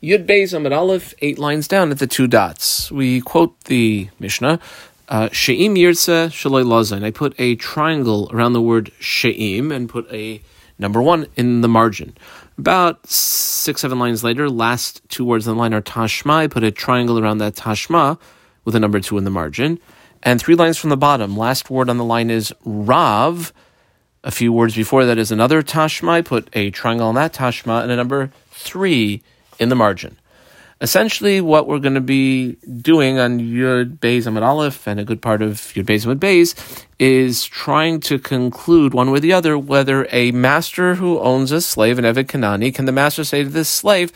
Yud Beis Amid Aleph, eight lines down at the two dots. We quote the Mishnah, uh, She'im Yirtze Shaloi Lazain. I put a triangle around the word She'im and put a number one in the margin. About six, seven lines later, last two words in the line are Tashma. I put a triangle around that Tashma with a number two in the margin. And three lines from the bottom, last word on the line is Rav. A few words before that is another Tashma. I put a triangle on that Tashma and a number three in the margin. Essentially, what we're going to be doing on Yud Beis Amid Aleph and a good part of Yud Beis Amid Beis is trying to conclude one way or the other whether a master who owns a slave, an Eved Kanani, can the master say to this slave,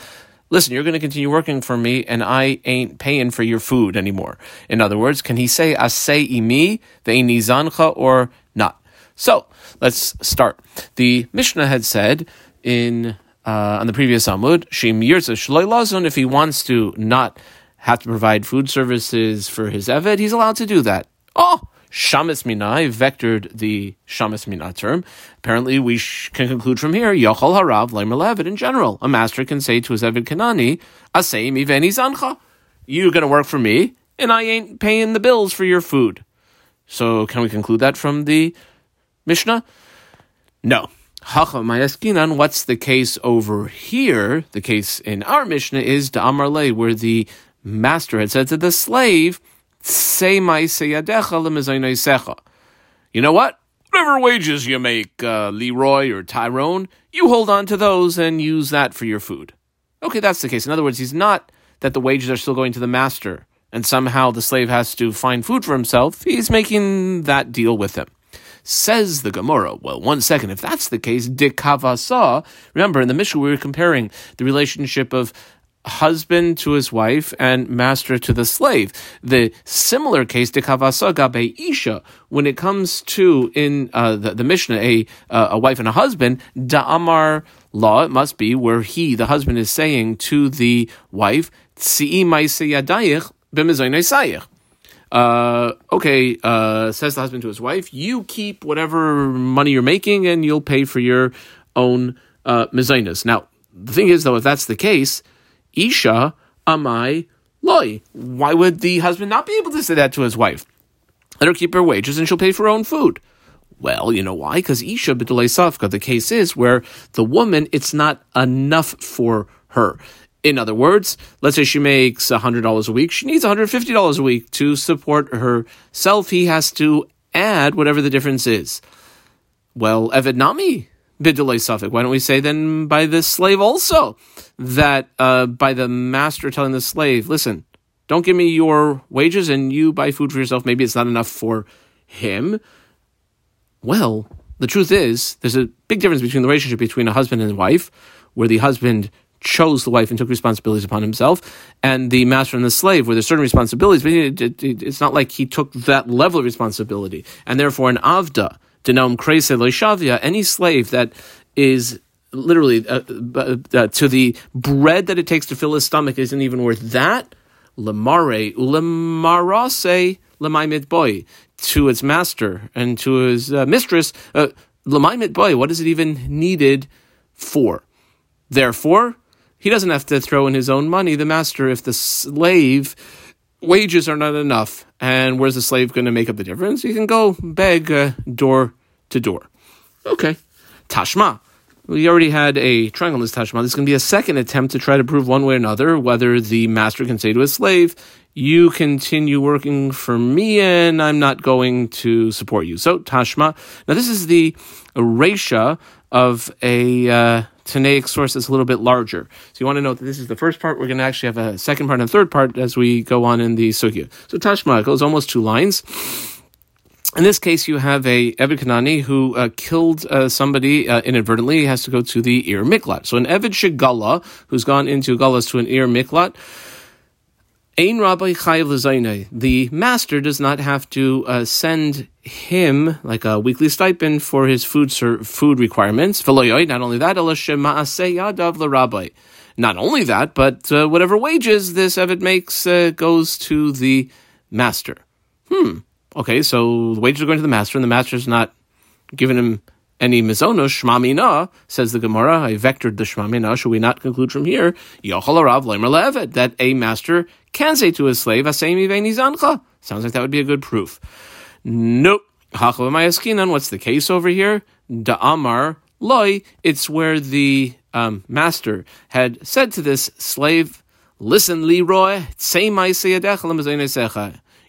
listen, you're going to continue working for me and I ain't paying for your food anymore. In other words, can he say, Asei imi, ve'ini zancha, or not? So, let's start. The Mishnah had said in uh, on the previous Amud, Shim Yirza Shloi Lazon, if he wants to not have to provide food services for his Eved, he's allowed to do that. Oh, Shamas Mina, I vectored the Shamas Mina term. Apparently, we sh- can conclude from here, Yochel Harav Leimer in general. A master can say to his Eved Kanani, Asei mi veni zancha. You're going to work for me, and I ain't paying the bills for your food. So, can we conclude that from the Mishnah? No. What's the case over here? The case in our Mishnah is Da'amar Le, where the master had said to the slave, You know what? Whatever wages you make, uh, Leroy or Tyrone, you hold on to those and use that for your food. Okay, that's the case. In other words, he's not that the wages are still going to the master and somehow the slave has to find food for himself. He's making that deal with him. Says the Gemara. Well, one second. If that's the case, dikavasa. Remember, in the Mishnah, we were comparing the relationship of husband to his wife and master to the slave. The similar case, dikavasa gabe isha, when it comes to in uh, the, the Mishnah, a uh, a wife and a husband, da'amar law, it must be where he, the husband, is saying to the wife, tzi'i ma'ise yadayich uh, okay, uh, says the husband to his wife, you keep whatever money you're making and you'll pay for your own uh, mezainas. Now, the thing is, though, if that's the case, Isha amai loy. Why would the husband not be able to say that to his wife? Let her keep her wages and she'll pay for her own food. Well, you know why? Because Isha b'dulei safka, the case is where the woman, it's not enough for her. In other words, let's say she makes $100 a week. She needs $150 a week to support herself. He has to add whatever the difference is. Well, Eved Nami, Bidulay Safka. Why don't we say then by the slave also that uh, by the master telling the slave, listen, don't give me your wages and you buy food for yourself. Maybe it's not enough for him. Well, the truth is, there's a big difference between the relationship between a husband and wife, where the husband chose the wife and took responsibilities upon himself, and the master and the slave, where there's certain responsibilities, but it, it, it, it's not like he took that level of responsibility. And therefore, an avda, denom krese loishavia, any slave that is literally uh, uh, to the bread that it takes to fill his stomach isn't even worth that. Lemare ulemarase lemaimit boy to its master and to his uh, mistress. Uh, lemaimit boy, what is it even needed for? Therefore, he doesn't have to throw in his own money, the master, if the slave wages are not enough. And where's the slave going to make up the difference? He can go beg uh, door to door. Okay. Tashma. We already had a triangle in this Tashma. This is going to be a second attempt to try to prove one way or another whether the master can say to his slave, You continue working for me and I'm not going to support you. So, Tashma. Now, this is the Resha of a. Uh, Tanaic source is a little bit larger. So you want to know that this is the first part. We're going to actually have a second part and third part as we go on in the sugya. So Tashma goes almost two lines. In this case, you have a Eved Kanani who uh, killed uh, somebody uh, inadvertently. He has to go to the Ir Miklat. So an Eved Shigala, who's gone into Galas to an Ir Miklat, Ein Rabbi Chayiv The master does not have to uh, send him like a weekly stipend for his food food requirements. Not only that, not only that, but uh, whatever wages this Eved makes uh, goes to the master. Hmm. Okay, so the wages are going to the master, and the master's not giving him any mizono shmamina, says the Gemara, I vectored the shmamina, should we not conclude from here, that a master can say to his slave, zancha. Sounds like that would be a good proof. Nope. What's the case over here? Da'amar loy. It's where the um, master had said to this slave, Listen, Leroy, say my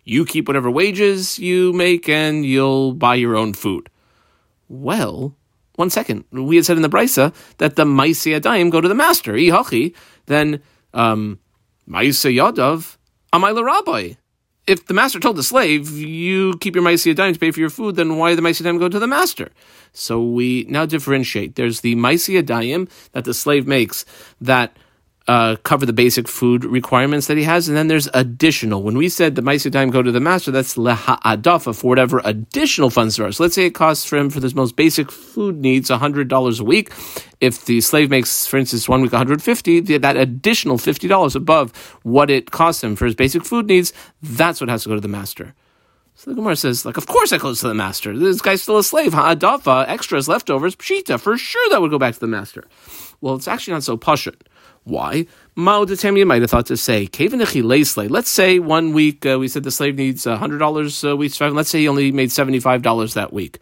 You keep whatever wages you make and you'll buy your own food. Well, one second. We had said in the Brisa that the Maisi Adayim go to the master. Ihachi, then um Maisi Yadav, Amai Rabbi. If the master told the slave, you keep your Maisi Adayim to pay for your food, then why the Maisi Adayim go to the master? So we now differentiate. There's the Maisi Adayim that the slave makes that uh, cover the basic food requirements that he has, and then there's additional. When we said the Maisi time go to the master, that's leha'adafa for whatever additional funds there are. So let's say it costs for him for his most basic food needs hundred dollars a week. If the slave makes, for instance, one week 150, that additional fifty dollars above what it costs him for his basic food needs, that's what has to go to the master. So the Gemara says, like, of course that goes to the master. This guy's still a slave. Ha'adafa, extras, leftovers, pshita, for sure that would go back to the master. Well, it's actually not so pashut. Why? Ma'odatem, you might have thought to say, let's say one week uh, we said the slave needs $100 a week. Let's say he only made $75 that week.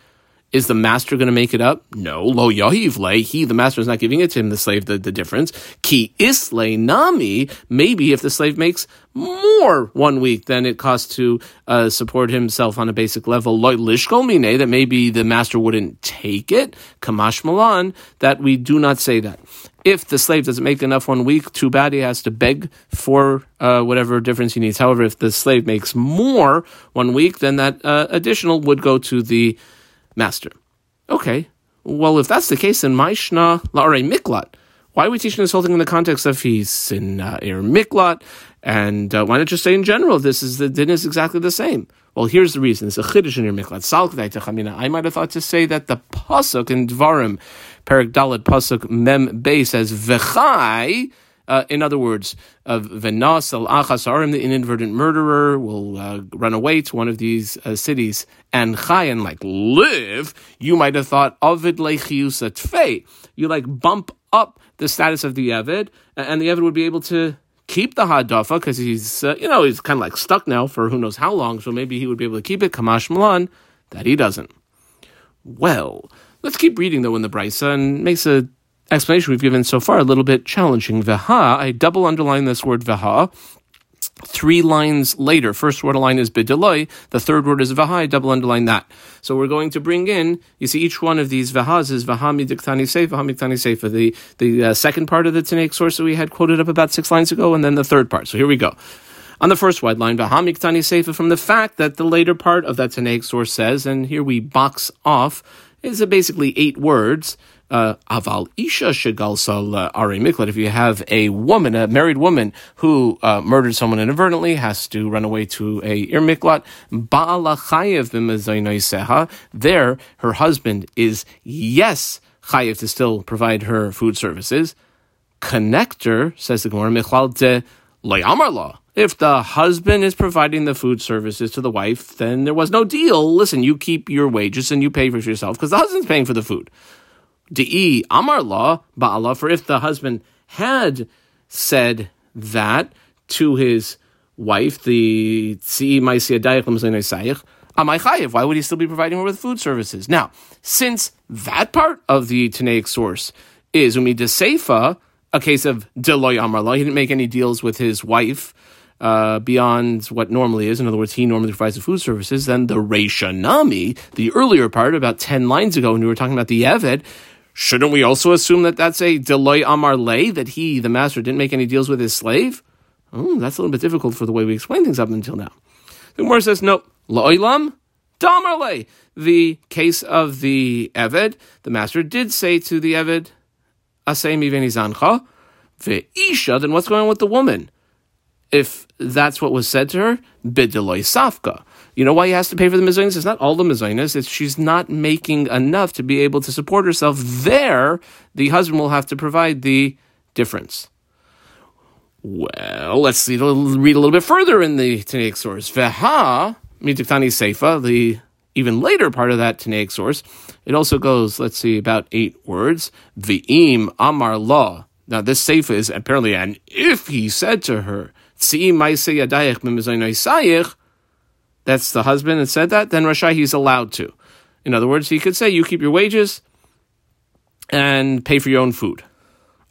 Is the master going to make it up? No. Lo yahiv le. He, the master, is not giving it to him, the slave, the, the difference. Ki isle nami. Maybe if the slave makes more one week than it costs to uh, support himself on a basic level, lo lishkol mine, that maybe the master wouldn't take it. Kamash malan, that we do not say that. If the slave doesn't make enough one week, too bad he has to beg for uh, whatever difference he needs. However, if the slave makes more one week, then that uh, additional would go to the master. Okay, well, if that's the case, then Maishna La'are Miklat. Why are we teaching this whole thing in the context of he's in uh, Ir Miklat? And uh, why not just say in general, this is the din is exactly the same? Well, here's the reason. It's a chiddush in Ir Miklat. I might have thought to say that the pasuk in Dvarim, Perik Dalet pasuk Mem Bay says v'chai uh, in other words, of venas al achasarim, the inadvertent murderer, will uh, run away to one of these uh, cities and chayan, like live. You might have thought avid lechiusa tfei. You like bump up the status of the Evid, and the Evid would be able to keep the hadafa because he's, uh, you know, he's kind of like stuck now for who knows how long. So maybe he would be able to keep it. Kamash Milan, that he doesn't. Well, let's keep reading though in the Brisa and makes a explanation we've given so far a little bit challenging. Veha, I double underline this word veha. Three lines later, first word line is bidiloi, the third word is vahai, double underline that. So we're going to bring in, you see, each one of these vahas is vahami diktani seif, vahami diktani seif, the, the uh, second part of the Tanaic source that we had quoted up about six lines ago, and then the third part. So here we go. On the first wide line, vahami diktani seif, from the fact that the later part of that Tanaic source says, and here we box off, is basically eight words, uh, aval isha shegalsal uh, are miklat. If you have a woman, a married woman who uh, murdered someone inadvertently, has to run away to a ir miklat. Baala chayev There, her husband is yes chayev to still provide her food services. Connector says the Gemara michlal de law. If the husband is providing the food services to the wife, then there was no deal. Listen, you keep your wages and you pay for yourself because the husband's paying for the food. De'i Amar law, Ba'ala, for if the husband had said that to his wife, the why would he still be providing her with food services? Now, since that part of the Tanaic source is Umi de Seifa, a case of Deloy Amar law, he didn't make any deals with his wife. Uh, beyond what normally is, in other words, he normally provides the food services, then the Reisha Nami, the earlier part, about 10 lines ago, when we were talking about the Eved, Shouldn't we also assume that that's a deloy amar lay, that he, the master, didn't make any deals with his slave? Oh, that's a little bit difficult for the way we explain things up until now. The Gemara says, no, la'olam damar lay. The case of the Eved, the master did say to the Eved, asay miveni zancha, ve'isha, then what's going on with the woman? If that's what was said to her, bideloy safka. You know why he has to pay for the mezainis? It's not all the mezainis. It's she's not making enough to be able to support herself. There, the husband will have to provide the difference. Well, let's see, read a little bit further in the Tanaic source. Veha, mitiktani seifa, the even later part of that Tanaic source, it also goes, let's see, about eight words. V'im amar law. Now, this sefer is apparently, an if he said to her, that's the husband that said that, then Rashai he's allowed to. In other words, he could say, You keep your wages and pay for your own food.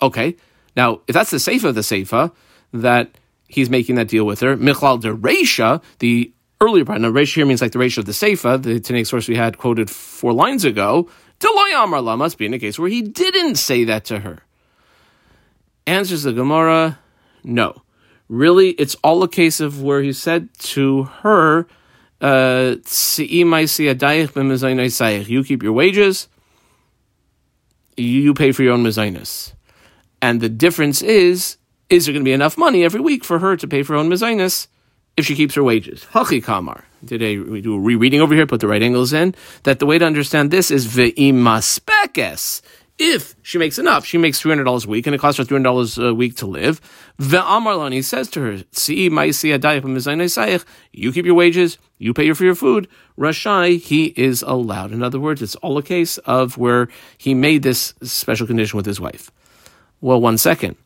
Okay. Now, if that's the Seifa of the Seifa, that he's making that deal with her, Michlal de Reisha, the earlier part, now Reisha here means like the Reisha of the Seifa, the Tanaic source we had quoted four lines ago, Deloy Amar must be in a case where he didn't say that to her. Answers the Gemara, no. Really, it's all a case of where he said to her, uh, you keep your wages, you pay for your own mezainis. And the difference is, is there going to be enough money every week for her to pay for her own mezainis if she keeps her wages? Hachi kamar. A, we do a rereading over here, put the right angles in, that the way to understand this is ve'imaspekes if she makes enough, she makes three hundred dollars a week, and it costs her three hundred dollars a week to live. The Amarlani says to her, "See, my you keep your wages, you pay for your food. Rashai, he is allowed. In other words, it's all a case of where he made this special condition with his wife. Well, one second,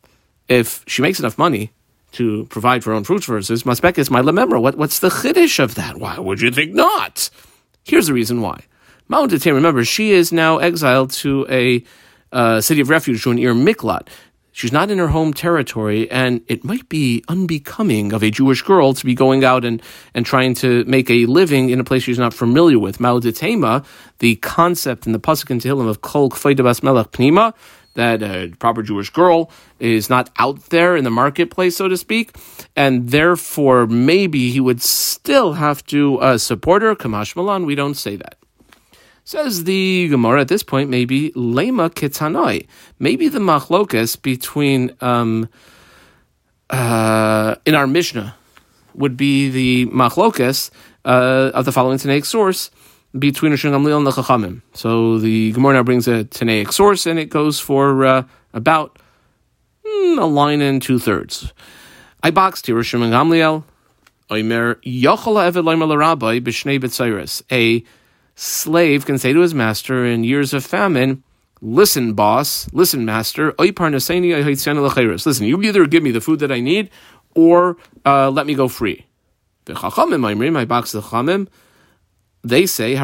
if she makes enough money to provide for her own fruits versus maspek is my lememra. What what's the chiddush of that? Why would you think not? Here's the reason why. Mount remember, she is now exiled to a uh, city of refuge to an Ir Miklat. She's not in her home territory, and it might be unbecoming of a Jewish girl to be going out and, and trying to make a living in a place she's not familiar with. Ma'odetema, the concept in the Pasuk in Tehillim of Kol Kfaidabas Melech Pnima, that a proper Jewish girl is not out there in the marketplace, so to speak, and therefore maybe he would still have to uh, support her. Kamash Malan, we don't say that. Says the Gemara at this point, maybe lema kitanoi. Maybe the machlokas between um, uh, in our Mishnah would be the machlokas uh, of the following Tanaic source between Rishon Gamliel and the Chachamim. So the Gemara now brings a Tanaic source, and it goes for uh, about mm, a line and two thirds. I boxed here Rishon Gamliel. Oimer Yochel Eved Leimer Rabbi B'Shnei B'Tzayris. A slave can say to his master in years of famine, Listen, boss, listen, master, listen, you either give me the food that I need or uh, let me go free. My box the chamim, they say.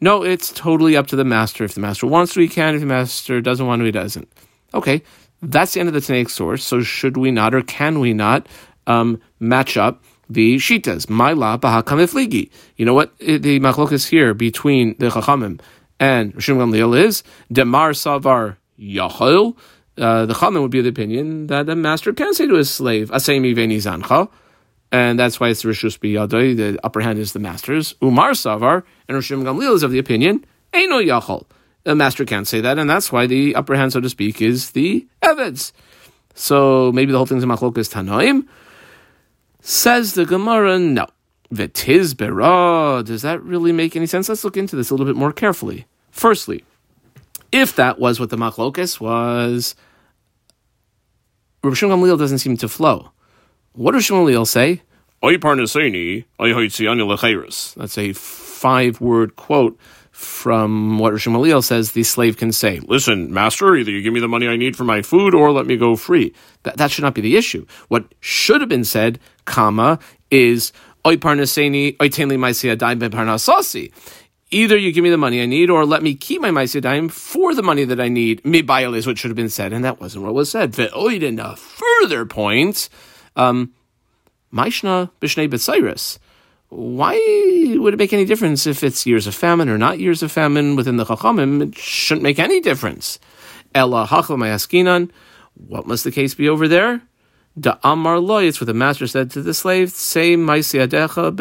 No, it's totally up to the master. If the master wants to, he can. If the master doesn't want to, he doesn't. Okay, that's the end of the Tanaic source. So should we not or can we not um, match up the shitas. Maila bahakamifligi. You know what the machlokas here between the chachamim and Rishon Gamliel is demar savar yachol. Uh, the chachamim would be of the opinion that the master can say to his slave asemi veni zancha. And that's why it's Rishus biyadoi, the upper hand is the master's. Umar Savar, and Rishim Gamliel is of the opinion, Eino Yachol. The master can't say that, and that's why the upper hand, so to speak, is the Evids. So maybe the whole thing's a machlokas Tanoim, Says the Gemara, no. Vetiz bera. Does that really make any sense? Let's look into this a little bit more carefully. Firstly, if that was what the machlokas was, Rav Shimon Gamliel doesn't seem to flow. What does Shimon Gamliel say? That's a five-word quote from what Rishon says the slave can say, listen, master, either you give me the money I need for my food or let me go free. That, that should not be the issue. What should have been said, comma, is, Oy. Either you give me the money I need or let me keep my maisiadayim for the money that I need. Mibayal is what should have been said, and that wasn't what was said. Ve'oid a further point, um, Maishna b'shnei b'tzairis why would it make any difference if it's years of famine or not years of famine within the Chachamim? It shouldn't make any difference. Ella hachla What must the case be over there? Da amar loy. It's what the master said to the slave. Say maisiadecha.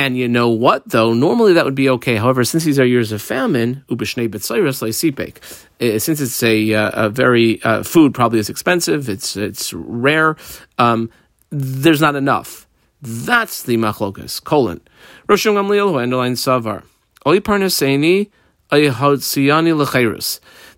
And you know what, though? Normally that would be okay. However, since these are years of famine, eh, since it's a, uh, a very uh, food probably is expensive, it's it's rare. Um, there's not enough. That's the machlokas. Colon. Roshim Gamliel who underlines savar.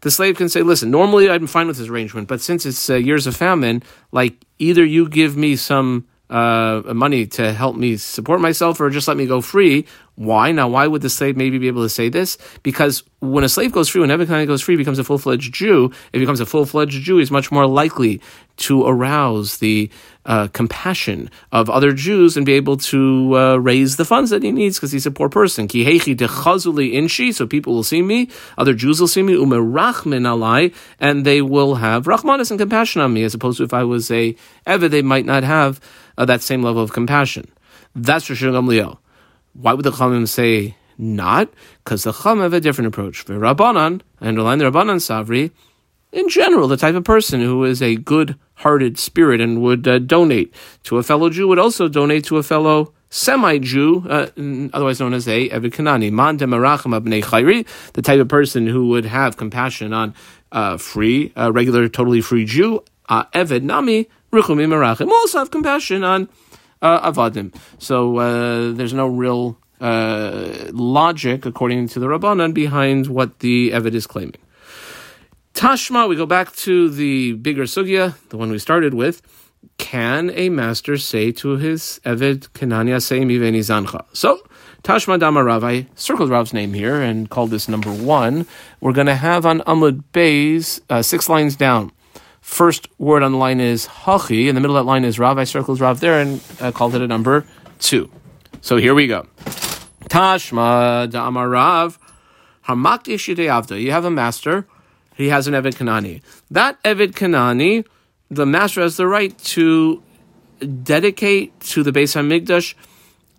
The slave can say, "Listen, normally I'm fine with this arrangement, but since it's uh, years of famine, like either you give me some uh, money to help me support myself, or just let me go free. Why? Now, why would the slave maybe be able to say this? Because when a slave goes free, when Nebuchadnezzar goes free, becomes a full fledged Jew. If he becomes a full fledged Jew, he's much more likely to arouse the uh, compassion of other Jews and be able to uh, raise the funds that he needs because he's a poor person. inshi, so people will see me, other Jews will see me, umerachmin alai, and they will have rachmanis and compassion on me, as opposed to if I was a Eved, they might not have uh, that same level of compassion. That's Rosh Gamliel. Why would the Chachamim say not? Because the Chachamim have a different approach. Rabbanan, I underline the Rabbanan Savri, in general, the type of person who is a good hearted spirit and would uh, donate to a fellow Jew would also donate to a fellow semi Jew, uh, otherwise known as a Eved Kanani. Man abnei the type of person who would have compassion on uh, free, uh, regular, totally free Jew. Uh, Eved Nami, Ruchumi Marachim, also have compassion on uh, Avadim. So uh, there's no real uh, logic, according to the Rabbanan, behind what the Eved is claiming. Tashma, we go back to the bigger sugya, the one we started with. Can a master say to his Eved Zancha? So, Tashma Dama Rav, I circled Rav's name here and called this number one. We're going to have on Amud Bays, uh, six lines down. First word on the line is Hachi. In the middle of that line is Rav. I circled Rav there and uh, called it a number two. So here we go. Tashma Dama Rav. Hamak You have a master he has an Eved Kanani. That Eved Kanani, the master has the right to dedicate to the Beis Hamikdash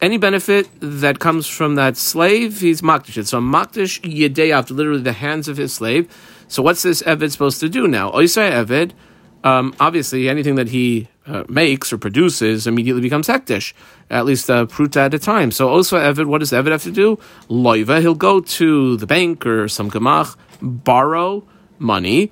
any benefit that comes from that slave, he's makdish So makdish yedei after literally the hands of his slave. So what's this Eved supposed to do now? Oisai Eved, um, obviously anything that he uh, makes or produces immediately becomes hektish, at least a uh, pruta at a time. So also Eved, what does Eved have to do? Loiva, he'll go to the bank or some gemach, borrow money,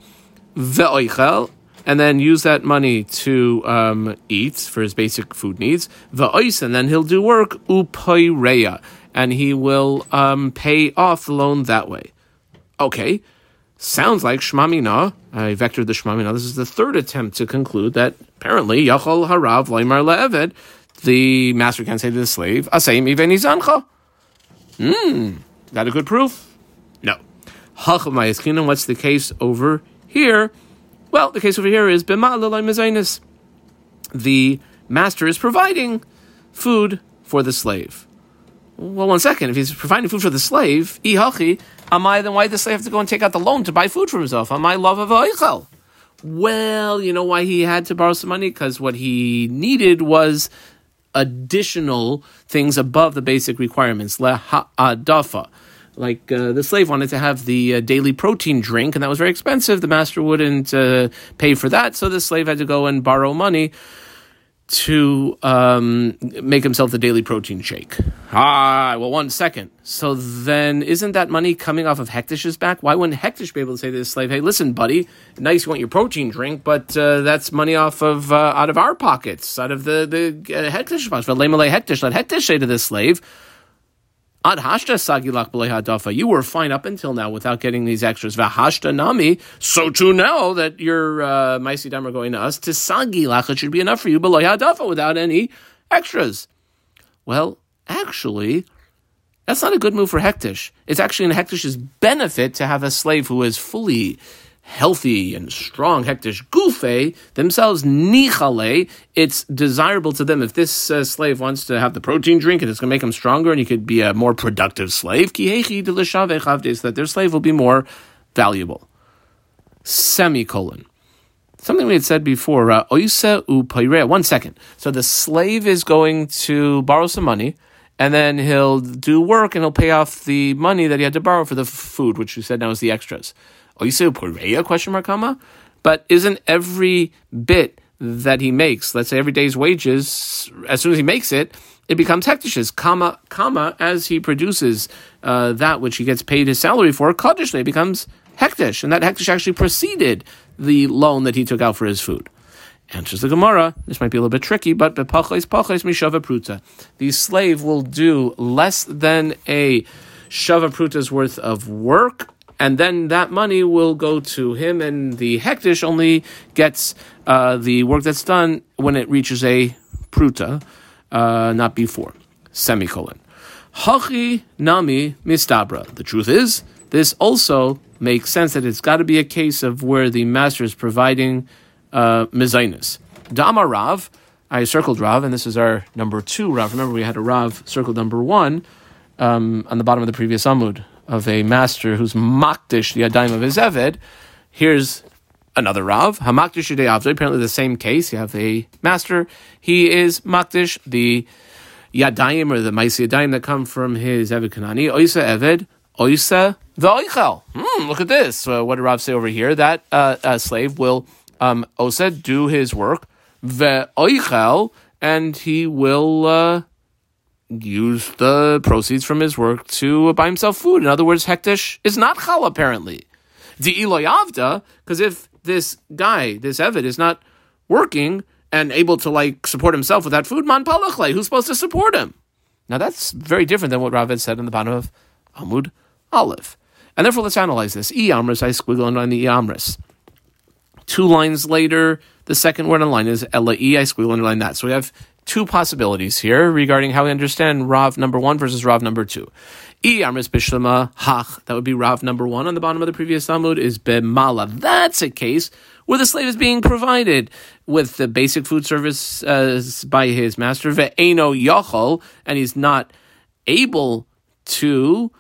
ve'oichel, and then use that money to um, eat for his basic food needs. Ve'ois, and then he'll do work upoireya, and he will um, pay off the loan that way. Okay, sounds like shmamina. I vectored the shmamina. This is the third attempt to conclude that apparently yachol harav loimar le'eved, the master can say to the slave, aseim iveni zancha. Hmm, got a good proof? No. Hachamayaskinim. What's the case over here? Well, the case over here is Bima The master is providing food for the slave. Well, one second. If he's providing food for the slave, ihachi, am I then why does the slave have to go and take out the loan to buy food for himself? Am I love of oichel? Well, you know why he had to borrow some money? Because what he needed was additional things above the basic requirements. Leha'adafa like uh, the slave wanted to have the uh, daily protein drink, and that was very expensive. The master wouldn't uh, pay for that, so the slave had to go and borrow money to um, make himself the daily protein shake. Ah, well, one second. So then, isn't that money coming off of Hektish's back? Why wouldn't Hektish be able to say to the slave, "Hey, listen, buddy, nice you want your protein drink, but uh, that's money off of uh, out of our pockets, out of the the uh, Hektish pockets." Hektish, let Hektish say to the slave. Ad hashta sagilach hadafa. You were fine up until now without getting these extras. Vahashta nami. So too now that your uh, maisidam are going to us to sagilach, it should be enough for you hadafa without any extras. Well, actually, that's not a good move for Hektish. It's actually in Hektish's benefit to have a slave who is fully healthy and strong hektish gufe themselves nichale it's desirable to them. If this uh, slave wants to have the protein drink and it's going to make him stronger and he could be a more productive slave that their slave will be more valuable. Semicolon. Something we had said before uh, one second. So the slave is going to borrow some money and then he'll do work and he'll pay off the money that he had to borrow for the food which we said now is the extras Oisu Pureya question mark comma? But isn't every bit that he makes, let's say every day's wages, as soon as he makes it, it becomes hektish's, comma, comma, as he produces uh, that which he gets paid his salary for, kaddish, it becomes hektish. And that hektish actually preceded the loan that he took out for his food. Answers the Gemara. This might be a little bit tricky, but bepachos pachos mishava pruta. The slave will do less than a shava pruta's worth of work and then that money will go to him, and the hektish only gets uh, the work that's done when it reaches a pruta, uh, not before. Semicolon. Hachi nami mistabra. The truth is, this also makes sense that it's got to be a case of where the master is providing uh, mezainis. Dama Rav, I circled Rav, and this is our number two Rav. Remember, we had a Rav circled number one um, on the bottom of the previous Amud of a master who's makdish the adaim of his Eved. Here's another Rav, Hamakdish Avdoi, apparently the same case. You have a master, he is Makdish, the Yadayim or the Maisi Yadayim that come from his Eved Kanani, Oisa Eved, Oisa V'oichel. Hmm, look at this. Uh, what did Rav say over here? That uh, a slave will um, Osa do his work, V'oichel, and he will uh, use the proceeds from his work to buy himself food. In other words, Hektish is not Chal apparently. The Eloyavda, because if this guy, this Evid, is not working and able to like support himself with that food, man palachle, who's supposed to support him? Now that's very different than what Rav said in the bottom of Amud Aleph. And therefore, let's analyze this. E Amris, I squiggle on the E Amris. Two lines later, the second word on line is Ella I squiggle underline that. So we have two possibilities here regarding how we understand Rav number one versus Rav number two. E Amris Bishlema Hach, that would be Rav number one on the bottom of the previous Amud, is Bemala. That's a case where the slave is being provided with the basic food service uh, by his master, Ve'eno Yochol, and he's not able to.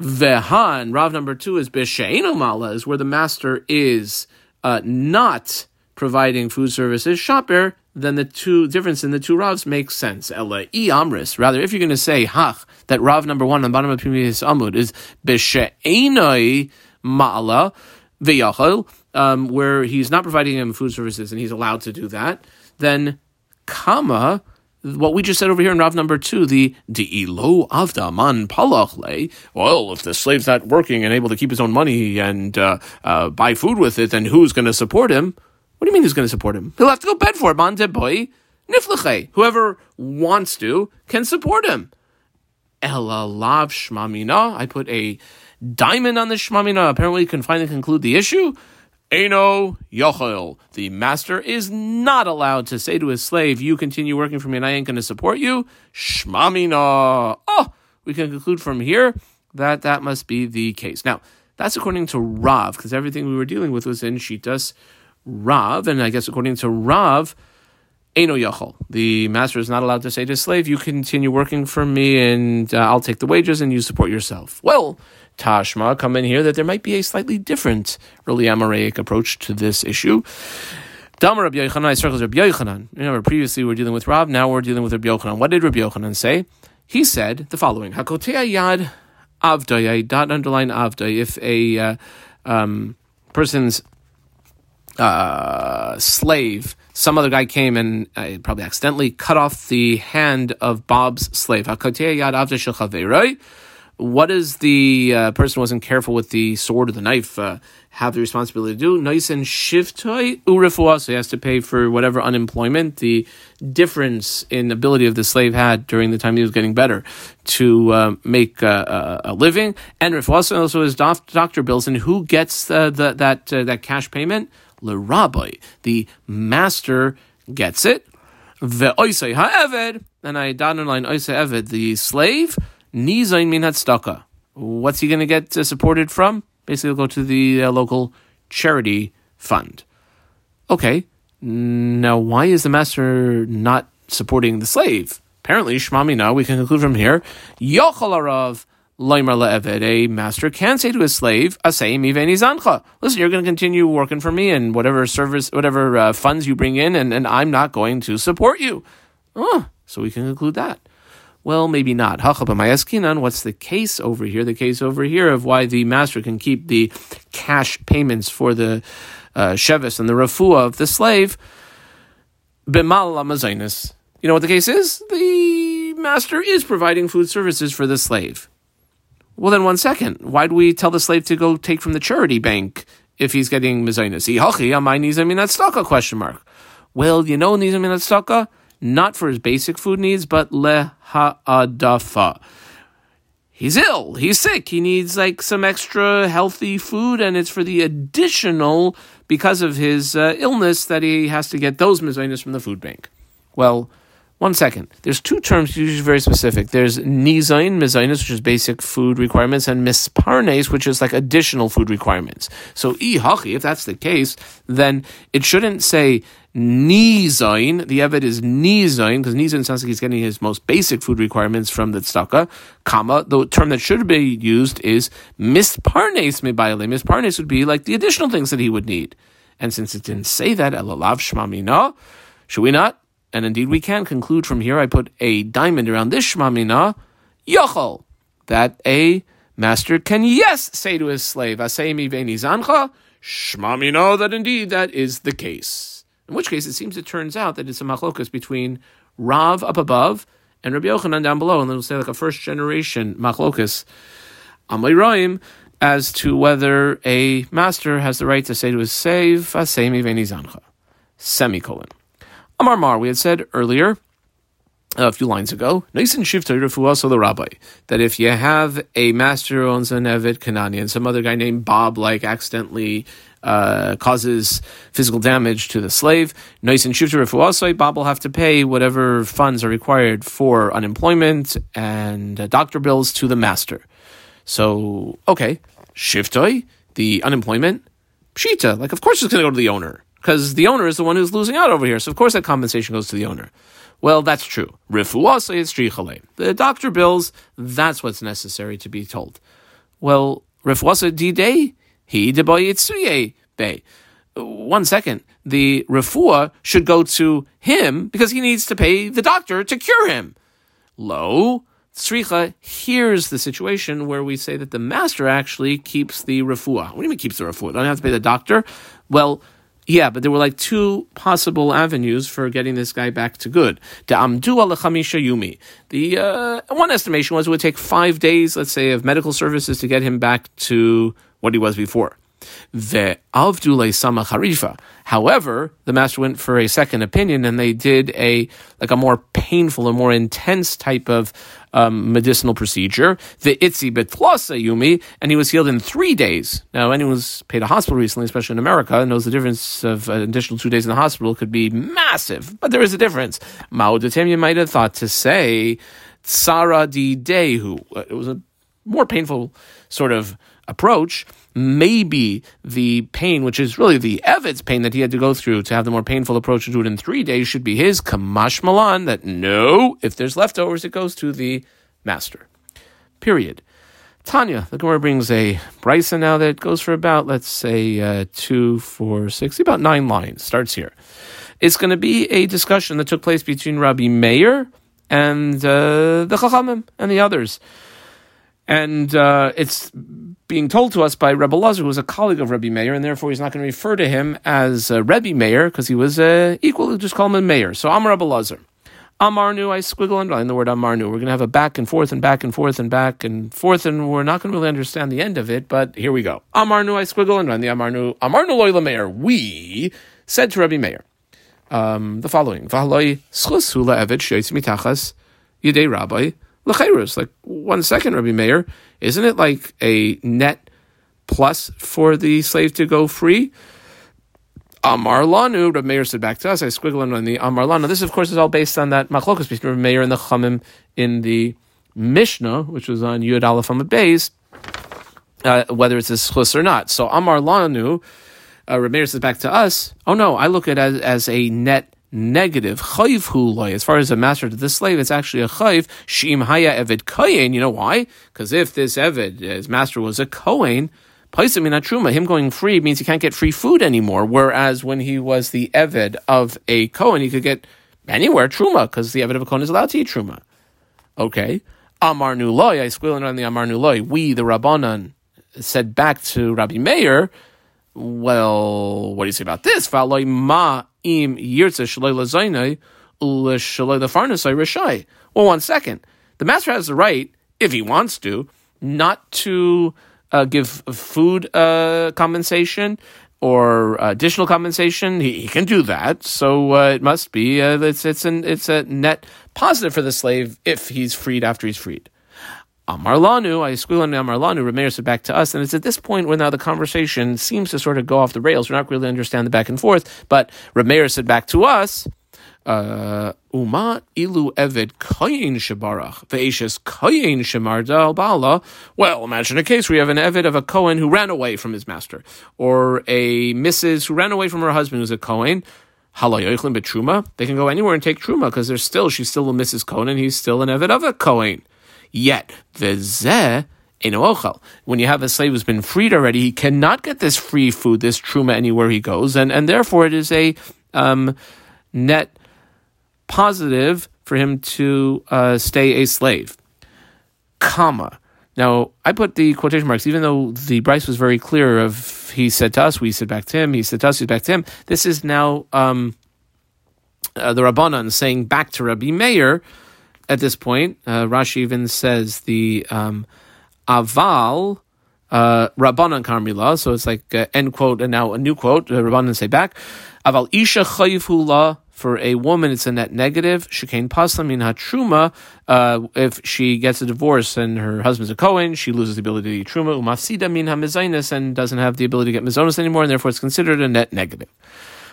Vehan, Rav number two is Beshe'eno Mala, is where the master is uh, not providing food services. Shaper, then the two difference in the two Ravs makes sense. Ella i amris. Rather, if you're going to say hach, that Rav number one on the bottom of previous amud is b'she'enoi ma'ala v'yachol, um, where he's not providing him food services and he's allowed to do that, then comma what we just said over here in Rav number two, the de'ilo avda man palachle. Well, if the slave's not working and able to keep his own money and uh, uh, buy food with it, then who's going to support him? What do you mean who's going to support him? He'll have to go bed for it. Boy nifleche. Whoever wants to can support him. Ella lav shmamina. I put a diamond on the shmamina. Apparently, you can finally conclude the issue. Eno yochel. The master is not allowed to say to his slave, "You continue working for me, and I ain't going to support you." Shmamina. Oh, we can conclude from here that that must be the case. Now, that's according to Rav, because everything we were dealing with was in Shitas Rav, and I guess according to Rav, Eno Yachol. The master is not allowed to say to his slave, "You continue working for me, and uh, I'll take the wages, and you support yourself." Well, Tashma come in here that there might be a slightly different, really Amoraic approach to this issue. Damar Rabbi Yochanan, I circles Rabbi Yochanan. Remember, previously we were dealing with Rav, now we're dealing with Rabbi Yochanan. What did Rabbi Yochanan say? He said the following: Hakotea yad avdoy. I dot underline avdoy. If a uh, um, person's uh, slave, some other guy came and uh, probably accidentally cut off the hand of Bob's slave. What does the uh, person wasn't careful with the sword or the knife uh, have the responsibility to do? Nice and shiftoi urifua, so he has to pay for whatever unemployment, the difference in ability of the slave had during the time he was getting better to uh, make uh, a living. And rifuasa also his doc- doctor bills, and who gets uh, the, that uh, that cash payment? Le rabbi, the master gets it. Ve'oisei ha'eved, and I dot line oisei eved, the slave Nizain min tzedakah. What's he going to get uh, supported from? Basically, go to the uh, local charity fund. Okay, now why is the master not supporting the slave? Apparently, Shmamina, we can conclude from here, Yochalarav Laimar le'eved, a master can say to his slave. Listen, you're going to continue working for me and whatever service, whatever uh, funds you bring in, and, and I'm not going to support you. Oh, so we can conclude that. Well, maybe not. What's the case over here? The case over here of why the master can keep the cash payments for the uh, shevis and the refuah of the slave. Bimal You know what the case is? The master is providing food services for the slave. Well, then one second. Why do we tell the slave to go take from the charity bank if he's getting mezainis? Question mark. Well, you know nizamin not for his basic food needs, but leha'adafa. He's ill, he's sick, he needs like some extra healthy food, and it's for the additional, because of his uh, illness, that he has to get those mezainis from the food bank. Well, one second. There's two terms usually very specific. There's nizain, mizainis, which is basic food requirements, and misparnes, which is like additional food requirements. So ihachi, if that's the case, then it shouldn't say nizain. The Eved is nizain, because nizain sounds like he's getting his most basic food requirements from the tzedakah. Comma, the term that should be used is misparnes mibayale. Misparnes would be like the additional things that he would need. And since it didn't say that, elalav shmamina, should we not and indeed we can conclude from here, I put a diamond around this shmamina, yochol, that a master can yes say to his slave, aseimi veni zancha, shmamina, that indeed that is the case. In which case, it seems it turns out that it's a machlokas between Rav up above and Rabbi Yochanan down below, and then we'll say like a first generation machlokas, Amayraim, as to whether a master has the right to say to his slave, aseimi veni zancha, semicolon. Amar Mar, we had said earlier, a few lines ago, Nisan Shivta also the rabbi, that if you have a master who owns an Kanani and some other guy named Bob like accidentally uh, causes physical damage to the slave, Nisan Shivta also Bob will have to pay whatever funds are required for unemployment and uh, doctor bills to the master. So, okay, Shiftoi, the unemployment, Pshita, like of course it's going to go to the owner because the owner is the one who's losing out over here. So of course that compensation goes to the owner. Well, that's true. The doctor bills, that's what's necessary to be told. Well, rifuasa di he bay. One second. The refua should go to him because he needs to pay the doctor to cure him. Lo, Sricha, here's the situation where we say that the master actually keeps the refua. What do you mean keeps the refua? Don't have to pay the doctor? Well, yeah, but there were like two possible avenues for getting this guy back to good. The uh, one estimation was it would take five days, let's say, of medical services to get him back to what he was before. However, the master went for a second opinion and they did a like a more painful, a more intense type of um, medicinal procedure. The itzi betlasa yumi, and he was healed in three days. Now, anyone who's paid a hospital recently, especially in America, knows the difference of an additional two days in the hospital could be massive. But there is a difference. Mao you might have thought to say Sara di Dehu. It was a more painful sort of approach maybe the pain, which is really the Evid's pain that he had to go through to have the more painful approach to it in three days, should be his Kamash Malan, that no, if there's leftovers, it goes to the master. Period. Tanya, the Gemara brings a Braisa now that goes for about, let's say, uh, two, four, six, about nine lines. Starts here. It's going to be a discussion that took place between Rabbi Meir and uh, the Chachamim and the others. And uh, it's being told to us by Rebbe Lazar, who was a colleague of Rebbe Meir, and therefore he's not going to refer to him as uh, Rebbe Meir because he was uh, equal. Just call him a Meir. So I'm Rebbe Lazar. Amarnu, I squiggle underline the word Amarnu. We're going to have a back and forth and back and forth and back and forth, and we're not going to really understand the end of it, but here we go. Amarnu, I squiggle underline the Amarnu. Amarnu loy Meir. We said to Rebbe Meir um, the following: schus hula shoytz mitachas yidei rabbi L'chayrus, like one second, Rabbi Meir, isn't it like a net plus for the slave to go free? Amar Lanu, Rabbi Meir said back to us, I squiggle on the Amar Lanu. This, of course, is all based on that machlokas between Rabbi Meir and the Chamim in the Mishnah, which was on Yud Aleph Amud Beis, uh, whether it's a schus or not. So Amar Lanu, uh, Rabbi Meir says back to us, oh no, I look at it as, as a net negative chayv hulay. As far as a master to the slave, it's actually a chayv shim haya eved kohen. You know why? Because if this eved, his master was a kohen, Paisamina truma, him going free means he can't get free food anymore. Whereas when he was the eved of a kohen, he could get anywhere truma because the eved of a kohen is allowed to eat truma. Okay, Amar Nuloy, I squealing on the Amar Nuloy. We, the Rabbanan, said back to Rabbi Meir. Well, what do you say about this? ma im yirtze rishai. Well, one second. The master has the right, if he wants to, not to uh, give food uh, compensation or additional compensation. He, he, can do that. So uh, it must be uh, it's it's an it's a net positive for the slave if he's freed after he's freed. Amarlanu, I squeal on Amarlanu, Rameir said back to us, and it's at this point where now the conversation seems to sort of go off the rails. We're not really understand the back and forth, but Rameir said back to us, uh, Uma ilu eved koyin shebarach ve'eshes koyin shemarda bala. Well, imagine a case where you have an eved of a Kohen who ran away from his master, or a Mrs. who ran away from her husband who's a Kohen. Halayoichlin betruma. They can go anywhere and take truma because they're still she's still a Mrs. Kohen and he's still an eved of a Kohen. Yet the zeh when you have a slave who's been freed already, he cannot get this free food, this truma, anywhere he goes, and, and therefore it is a um, net positive for him to uh, stay a slave. Comma. Now, I put the quotation marks, even though the Braisa was very clear of he said to us, we said back to him, he said to us, we said back to him. This is now um, uh, the Rabbanan saying back to Rabbi Meir at this point. Uh, Rashi even says the um, aval uh, Rabbanan Carmila, so it's like uh, end quote and now a new quote. Uh, Rabbanan say back, aval isha chayivula for a woman, it's a net negative. Shekain pasla min hatruma. Uh, if she gets a divorce and her husband's a Kohen, she loses the ability to eat truma. Umafsida min hamizainis and doesn't have the ability to get mizonis anymore, and therefore it's considered a net negative.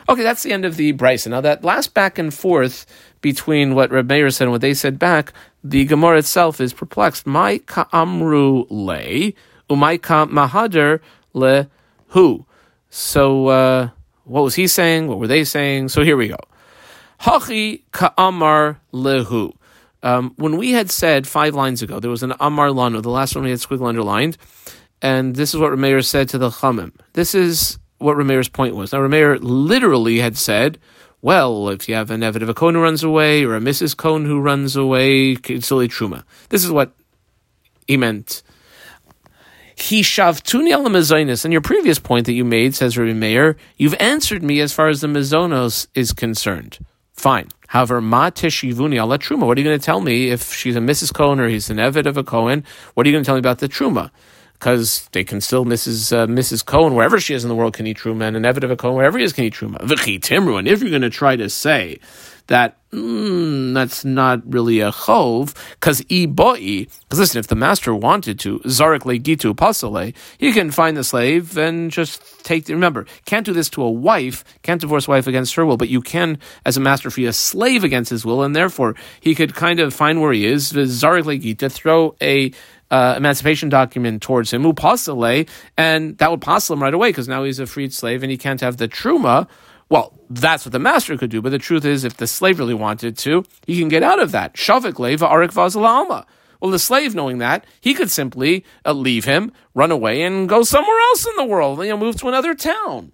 Okay, that's the end of the Braisa. Now that last back and forth between what Reb Meir said and what they said back, the Gemara itself is perplexed. My ka'amru le, umay ka mahader le who. So uh, what was he saying? What were they saying? So here we go. Hachi ka'amar lehu. Um, when we had said five lines ago, there was an Amar Lano, the last one we had squiggle underlined, and this is what Rameir said to the Chamim. This is what Rameir's point was. Now, Rameir literally had said, well, if you have an Evid of a Kohen who runs away, or a Mrs. Kohen who runs away, it's only Truma. This is what he meant. He shavtuni al mezainis. And your previous point that you made, says Rabbi Meir, you've answered me as far as the mezonos is concerned. Fine. However, ma teshivuni ala truma. What are you going to tell me if she's a Mrs. Cohen or he's an Evid of a Cohen? What are you going to tell me about the truma? Because they can still Mrs. Uh, Mrs. Cohen wherever she is in the world can eat truma, and an Evid of Cohen wherever he is can eat truma. V'chi timru. And if you're going to try to say that mm, that's not really a chov, because i boi, because listen, if the master wanted to, zarik gitu pasale, he can find the slave and just take, remember, can't do this to a wife, can't divorce wife against her will, but you can, as a master, free a slave against his will, and therefore he could kind of find where he is, zarik gita, throw a uh, emancipation document towards him, upasale, and that would passel him right away because now he's a freed slave and he can't have the truma well, that's what the master could do, but the truth is, if the slave really wanted to, he can get out of that. Shavik leva arik alma. Well, the slave, knowing that, he could simply uh, leave him, run away, and go somewhere else in the world. You know, move to another town.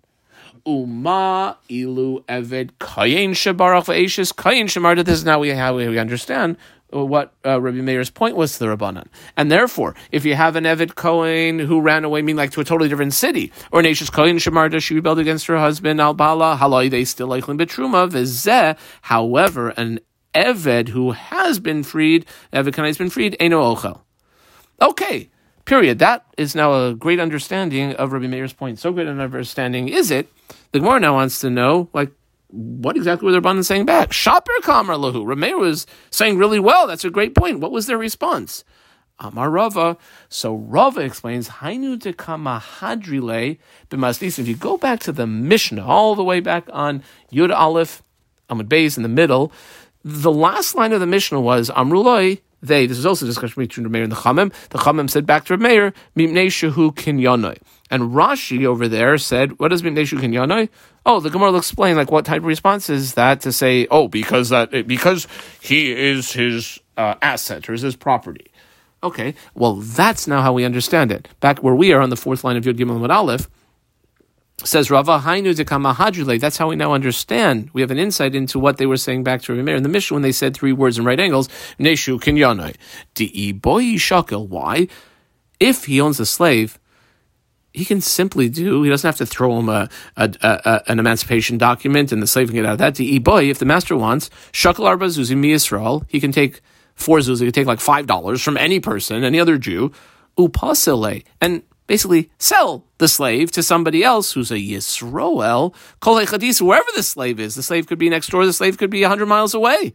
Uma ilu eved kayin shabarach ve'eshes kayin shamarda. This is now we, how we understand what uh, Rabbi Meir's point was to the Rabbanan. And therefore, if you have an Evid Cohen who ran away, mean like to a totally different city, or an Ashes Cohen Shemarda, she rebelled against her husband, Al Bala, Halai, they still like Betruma, Vizeh, however, an Eved who has been freed, Eved Kanai has been freed, Eno Ochel. Okay, period. That is now a great understanding of Rabbi Meir's point. So great an understanding is it, the Gemara now wants to know, like, what exactly were the Rabbanan saying back? Shaper Kamar Lahu. Rameir was saying really well. That's a great point. What was their response? Amar Rava. So Rava explains, Hainu dekama hadrile b'maslis. If you go back to the Mishnah, all the way back on Yud Aleph, Amud Beis in the middle, the last line of the Mishnah was Amruloi. They. This is also a discussion between Rameir and the Chamim. The Chamim said back to Rameir, Mimnei Shehu Kinyanoi. And Rashi over there said, what does Mimnei Shehu Kinyanoi? Oh, the Gemara will explain like what type of response is that to say, oh, because that because he is his uh, asset or is his property. Okay, well that's now how we understand it. Back where we are on the fourth line of Yud Gimel Aleph, says Rava Hainu Dekama That's how we now understand. We have an insight into what they were saying back to Rameir in the Mishnah when they said three words in right angles. Neshu Kinyanai. Di boy shakel. Why? If he owns a slave, he can simply do. He doesn't have to throw him a, a, a an emancipation document and the slave can get out of that. To boy, if the master wants shakal arba zuzi mi Yisrael, he can take four zuz. He can take like five dollars from any person, any other Jew, upasile, and basically sell the slave to somebody else who's a Yisroel, kol wherever the slave is. The slave could be next door. The slave could be hundred miles away.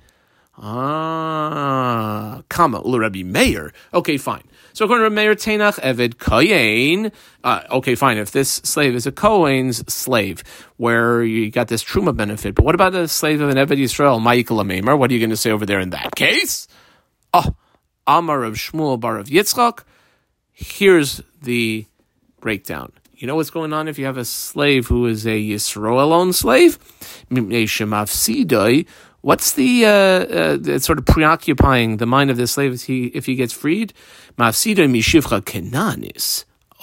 Ah, comma, Rabbi Meir. Okay, fine. So according to Meir, Tenach Eved Kohen. Uh, okay, fine. If this slave is a Kohen's slave, where you got this Truma benefit, but what about a slave of an Eved Yisrael, Ma'ikal Amemer? What are you going to say over there in that case? Oh, Amar of Shmuel Bar of Yitzchak. Here's the breakdown. You know what's going on if you have a slave who is a Yisrael owned slave? What's the, uh, uh, sort of preoccupying the mind of the slave if he, if he gets freed?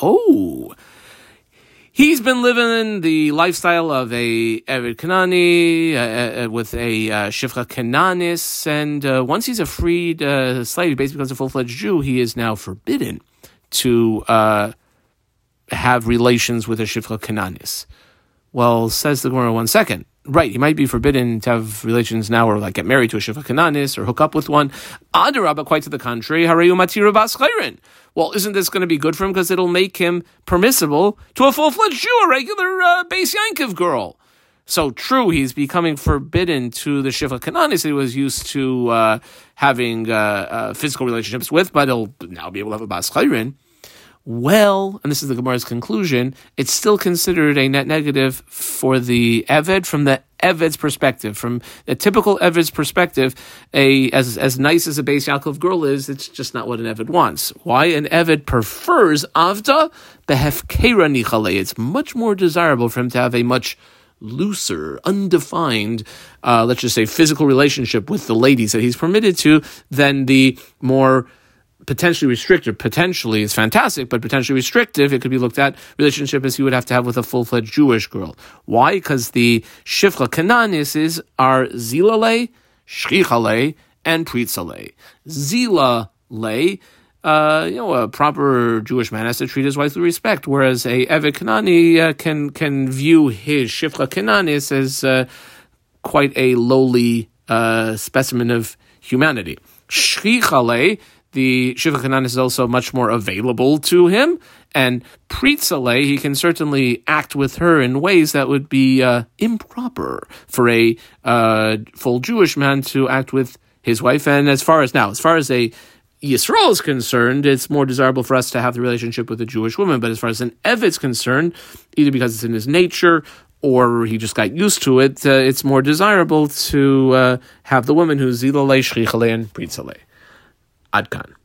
Oh, he's been living the lifestyle of a Evid Kanani uh, uh, with a uh, Shivcha Kananis, and uh, once he's a freed uh, slave, he basically becomes a full fledged Jew. He is now forbidden to uh, have relations with a Shivcha Kananis. Well, says the Gemara, one second right, he might be forbidden to have relations now or like get married to a Shiva Kananis or hook up with one. Adarabba, quite to the contrary, Harayu Matira Bas Well, isn't this going to be good for him because it'll make him permissible to a full fledged Jew, a regular uh, base Yankiv girl? So true, he's becoming forbidden to the Shiva Kananis that he was used to uh, having uh, uh, physical relationships with, but he'll now be able to have a Bas Chayrin well, and this is the Gemara's conclusion, it's still considered a net negative for the Eved from the Eved's perspective. From a typical Eved's perspective, a as as nice as a base Yaakov girl is, it's just not what an Eved wants. Why? An Eved prefers Avda behefkera nichale. It's much more desirable for him to have a much looser, undefined, uh, let's just say, physical relationship with the ladies that he's permitted to than the more potentially restrictive, potentially is fantastic, but potentially restrictive, it could be looked at relationship as you would have to have with a full fledged Jewish girl. Why? Because the Shifcha Kananis is are Zilale, Shrichale, and Pritzale. Zila lay, uh, you know, a proper Jewish man has to treat his wife with respect, whereas a Evet Kanani uh, can can view his Shifcha Kananis as uh, quite a lowly uh, specimen of humanity. Shrichale the Shiva Kanan is also much more available to him. And Pritzale, he can certainly act with her in ways that would be uh, improper for a uh, full Jewish man to act with his wife. And as far as now, as far as a Yisrael is concerned, it's more desirable for us to have the relationship with a Jewish woman. But as far as an Ev is concerned, either because it's in his nature or he just got used to it, uh, it's more desirable to uh, have the woman who's Zilale, Shrichale, and Pritzale. Adkan.